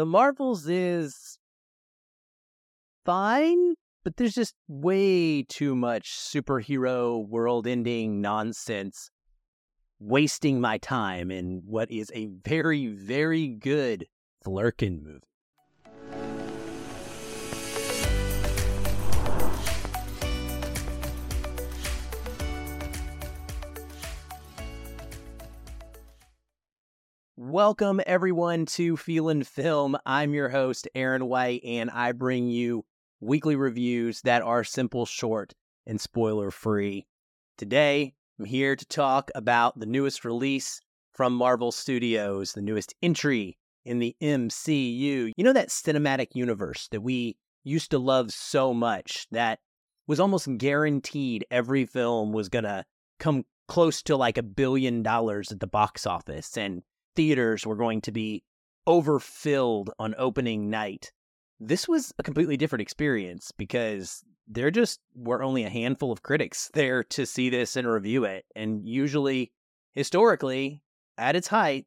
The Marvels is fine, but there's just way too much superhero world ending nonsense wasting my time in what is a very, very good Flerken movie. Welcome, everyone, to Feelin' Film. I'm your host, Aaron White, and I bring you weekly reviews that are simple, short, and spoiler free. Today, I'm here to talk about the newest release from Marvel Studios, the newest entry in the MCU. You know, that cinematic universe that we used to love so much that was almost guaranteed every film was going to come close to like a billion dollars at the box office and theaters were going to be overfilled on opening night. This was a completely different experience because there just were only a handful of critics there to see this and review it. And usually, historically, at its height,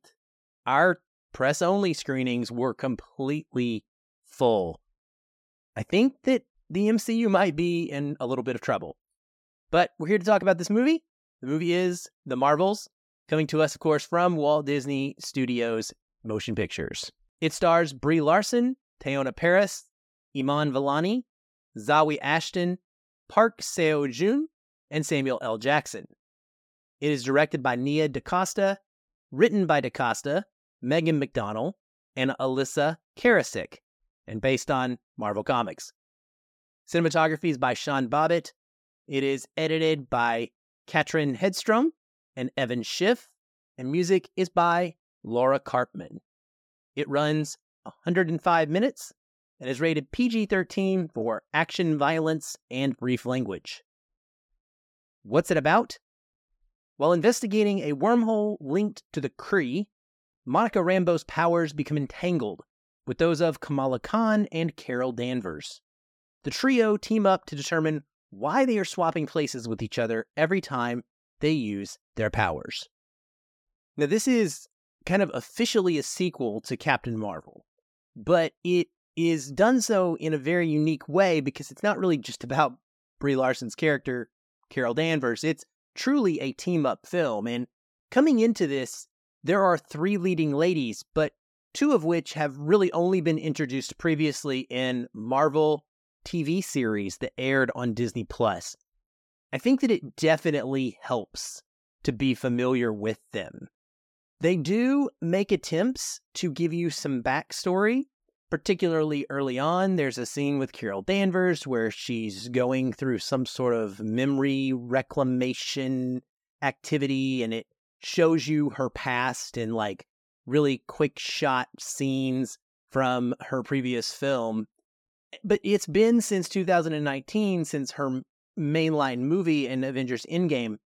our press only screenings were completely full. I think that the MCU might be in a little bit of trouble. But we're here to talk about this movie. The movie is The Marvels, coming to us, of course, from Walt Disney Studios Motion Pictures. It stars Brie Larson, Teyonah Parris, Iman Vellani, Zawe Ashton, Park Seo Joon, and Samuel L. Jackson. It is directed by Nia DaCosta, written by DaCosta, Megan McDonnell, and Elissa Karasik, and based on Marvel Comics. Cinematography is by Sean Bobbitt. It is edited by Catrin Hedstrom and Evan Schiff, and music is by Laura Karpman. It runs 105 minutes and is rated PG 13 for action, violence, and brief language. What's it about? While investigating a wormhole linked to the Kree, Monica Rambeau's powers become entangled with those of Kamala Khan and Carol Danvers. The trio team up to determine why they are swapping places with each other every time they use their powers. Now, this is kind of officially a sequel to Captain Marvel, but it is done so in a very unique way because it's not really just about Brie Larson's character, Carol Danvers. It's truly a team up film. And coming into this, there are three leading ladies, but two of which have really only been introduced previously in Marvel TV series that aired on Disney Plus. I think that it definitely helps to be familiar with them. They do make attempts to give you some backstory, particularly early on, there's a scene with Carol Danvers where she's going through some sort of memory reclamation activity and it shows you her past in like really quick shot scenes from her previous film. But it's been since 2019 since her mainline movie in Avengers Endgame.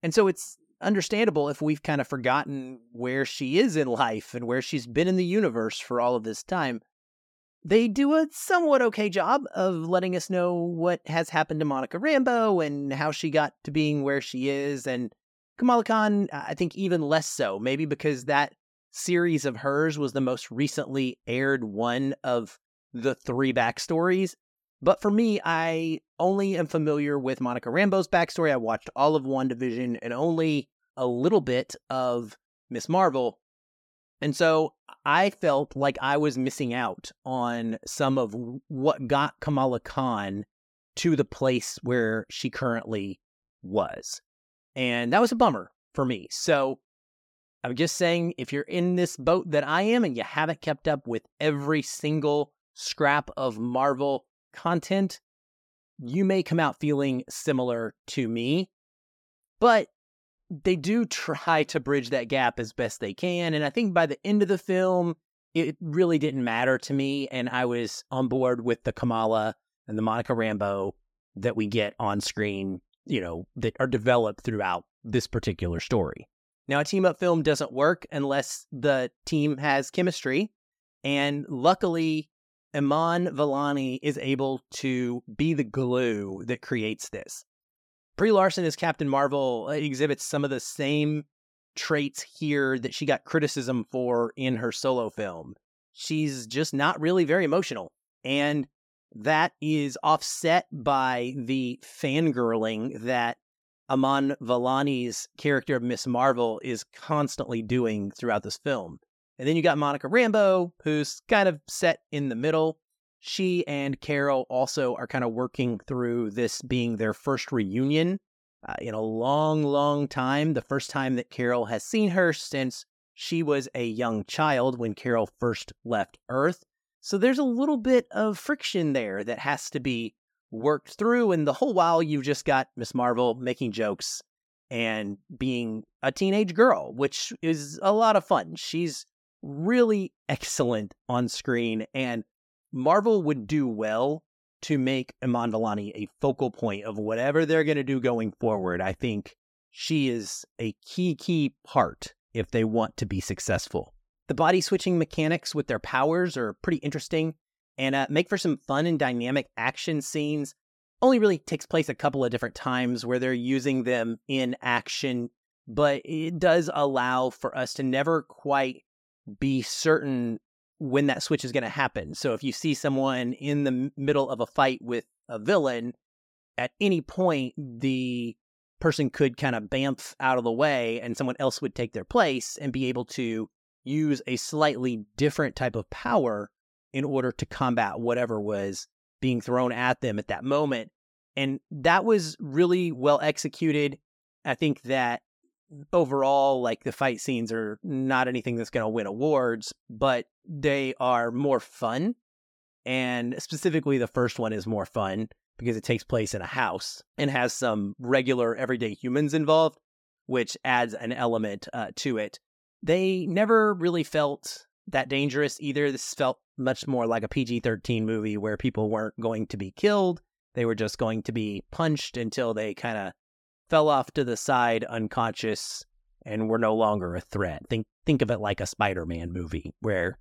And so it's understandable if we've kind of forgotten where she is in life and where she's been in the universe for all of this time. They do a somewhat okay job of letting us know what has happened to Monica Rambeau and how she got to being where she is. And Kamala Khan, I think, even less so. Maybe because that series of hers was the most recently aired one of the three backstories. But for me, I only am familiar with Monica Rambeau's backstory. I watched all of WandaVision and only a little bit of Ms. Marvel. And so I felt like I was missing out on some of what got Kamala Khan to the place where she currently was. And that was a bummer for me. So I'm just saying if you're in this boat that I am and you haven't kept up with every single scrap of Marvel content, you may come out feeling similar to me. But they do try to bridge that gap as best they can. And I think by the end of the film, it really didn't matter to me. And I was on board with the Kamala and the Monica Rambeau that we get on screen, you know, that are developed throughout this particular story. Now, a team up film doesn't work unless the team has chemistry. And luckily, Iman Vellani is able to be the glue that creates this. Brie Larson as Captain Marvel uh, exhibits some of the same traits here that she got criticism for in her solo film. she's just not really very emotional. And that is offset by the fangirling that Iman Vellani's character of Ms. Marvel is constantly doing throughout this film. And then you got Monica Rambeau, who's kind of set in the middle. She and Carol also are kind of working through this being their first reunion uh, in a long, long time. The first time that Carol has seen her since she was a young child when Carol first left Earth. So there's a little bit of friction there that has to be worked through. And the whole while, you've just got Ms. Marvel making jokes and being a teenage girl, which is a lot of fun. She's really excellent on screen, and Marvel would do well to make Iman Vellani a focal point of whatever they're going to do going forward. I think she is a key, key part if they want to be successful. The body switching mechanics with their powers are pretty interesting and uh, make for some fun and dynamic action scenes. Only really takes place a couple of different times where they're using them in action, but it does allow for us to never quite be certain when that switch is going to happen. So if you see someone in the middle of a fight with a villain, at any point the person could kind of bamf out of the way and someone else would take their place and be able to use a slightly different type of power in order to combat whatever was being thrown at them at that moment. And that was really well executed. I think that overall, like the fight scenes are not anything that's going to win awards, but they are more fun. And specifically, the first one is more fun because it takes place in a house and has some regular everyday humans involved, which adds an element uh, to it. They never really felt that dangerous either. This felt much more like a PG 13 movie where people weren't going to be killed. They were just going to be punched until they kind of fell off to the side unconscious and were no longer a threat. Think think of it like a Spider-Man movie where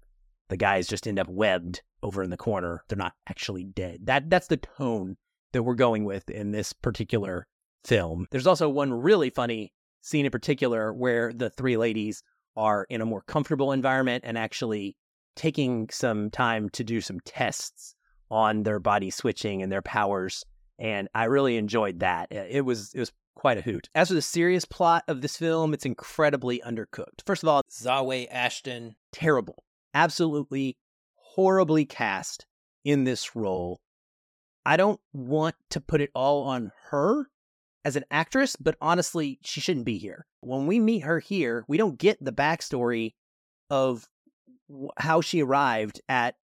the guys just end up webbed over in the corner. They're not actually dead. That that's the tone that we're going with in this particular film. There's also one really funny scene in particular where the three ladies are in a more comfortable environment and actually taking some time to do some tests on their body switching and their powers and I really enjoyed that. It was it was quite a hoot. As for the serious plot of this film, it's incredibly undercooked. First of all, Zawe Ashton, terrible. Absolutely horribly cast in this role. I don't want to put it all on her as an actress, but honestly, she shouldn't be here. When we meet her here, we don't get the backstory of how she arrived at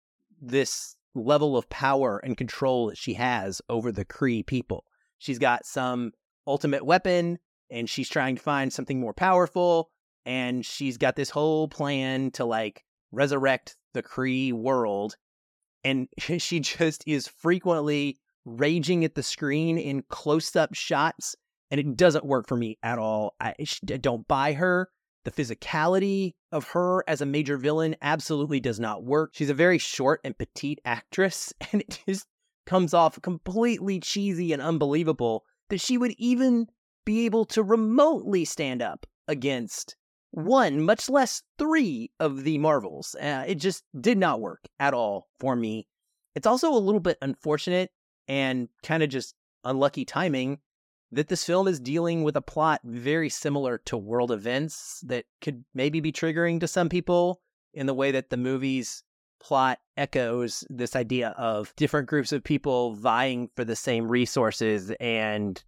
this level of power and control that she has over the Kree people. She's got some ultimate weapon and she's trying to find something more powerful and she's got this whole plan to like resurrect the Kree world and she just is frequently raging at the screen in close-up shots and it doesn't work for me at all. I, don't buy her. The physicality of her as a major villain absolutely does not work. She's a very short and petite actress, and it just comes off completely cheesy and unbelievable that she would even be able to remotely stand up against one, much less three of the Marvels. Uh, it just did not work at all for me. It's also a little bit unfortunate and kind of just unlucky timing that this film is dealing with a plot very similar to world events that could maybe be triggering to some people in the way that the movie's plot echoes this idea of different groups of people vying for the same resources and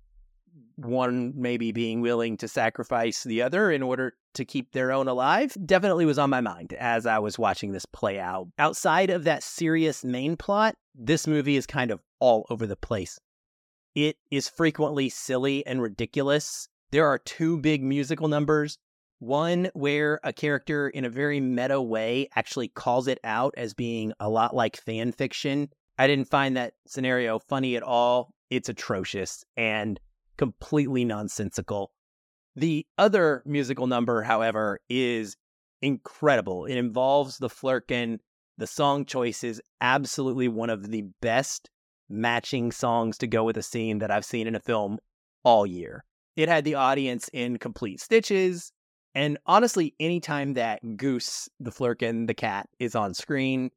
one maybe being willing to sacrifice the other in order to keep their own alive definitely was on my mind as I was watching this play out. Outside of that serious main plot, this movie is kind of all over the place. It is frequently silly and ridiculous. There are two big musical numbers one where a character, in a very meta way, actually calls it out as being a lot like fan fiction. I didn't find that scenario funny at all. It's atrocious and completely nonsensical. The other musical number, however, is incredible. It involves the Flerken. The song choice is absolutely one of the best matching songs to go with a scene that I've seen in a film all year. It had the audience in complete stitches. And honestly, anytime that Goose, the Flerken, the cat, is on screen,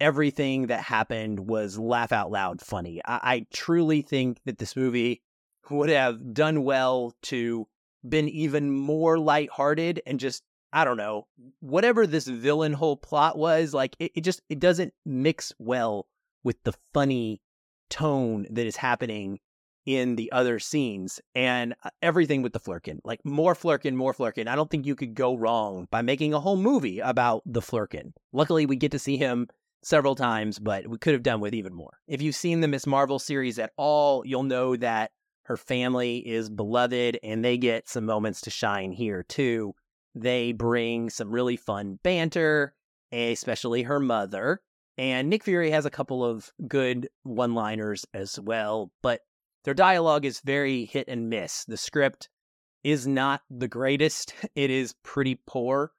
everything that happened was laugh out loud funny. I, I truly think that this movie would have done well to been even more lighthearted and just I don't know whatever this villain whole plot was like it, it just it doesn't mix well with the funny tone that is happening in the other scenes and uh, everything with the Flerken, Like more Flerken, more Flerken. I don't think you could go wrong by making a whole movie about the Flerken. Luckily, we get to see him several times, but we could have done with even more. If you've seen the Ms. Marvel series at all, you'll know that her family is beloved and they get some moments to shine here too. They bring some really fun banter, especially her mother. And Nick Fury has a couple of good one liners as well, but their dialogue is very hit and miss. The script is not the greatest, it is pretty poor.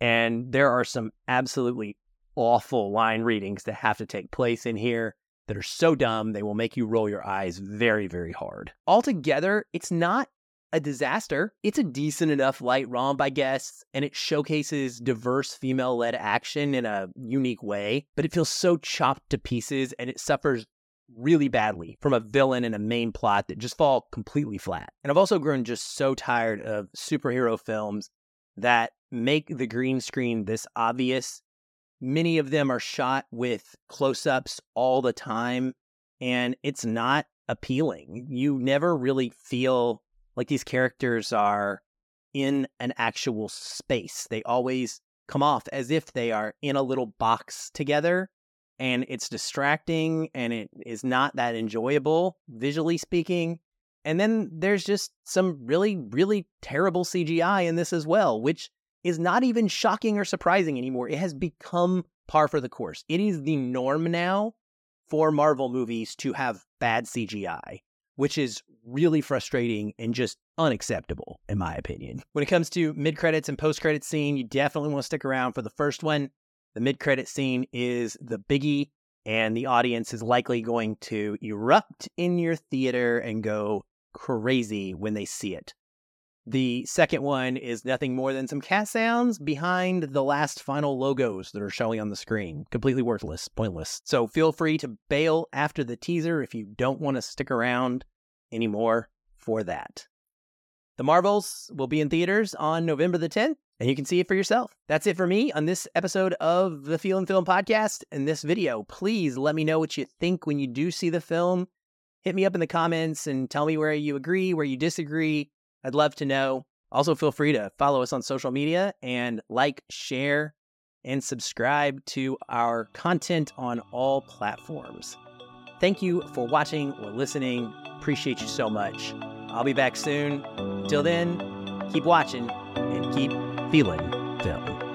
And there are some absolutely awful line readings that have to take place in here that are so dumb they will make you roll your eyes very, very hard. Altogether, it's not a disaster. It's a decent enough light romp, I guess, and it showcases diverse female led action in a unique way, but it feels so chopped to pieces and it suffers really badly from a villain and a main plot that just fall completely flat. And I've also grown just so tired of superhero films that make the green screen this obvious. Many of them are shot with close ups all the time, and it's not appealing. You never really feel like these characters are in an actual space. They always come off as if they are in a little box together and it's distracting and it is not that enjoyable visually speaking. And then there's just some really, really terrible CGI in this as well, which is not even shocking or surprising anymore. It has become par for the course. It is the norm now for Marvel movies to have bad CGI, which is really frustrating and just unacceptable, in my opinion. When it comes to mid credits and post credits scene, you definitely want to stick around for the first one. The mid credit scene is the biggie, and the audience is likely going to erupt in your theater and go crazy when they see it. The second one is nothing more than some cat sounds behind the last final logos that are showing on the screen. Completely worthless, pointless. So feel free to bail after the teaser if you don't want to stick around anymore for that. The Marvels will be in theaters on November the 10th and you can see it for yourself. That's it for me on this episode of the Feelin' Film podcast and this video. Please let me know what you think when you do see the film. Hit me up in the comments and tell me where you agree, where you disagree. I'd love to know. Also, feel free to follow us on social media and like, share, and subscribe to our content on all platforms. Thank you for watching or listening. Appreciate you so much. I'll be back soon. Till then, keep watching and keep feeling film.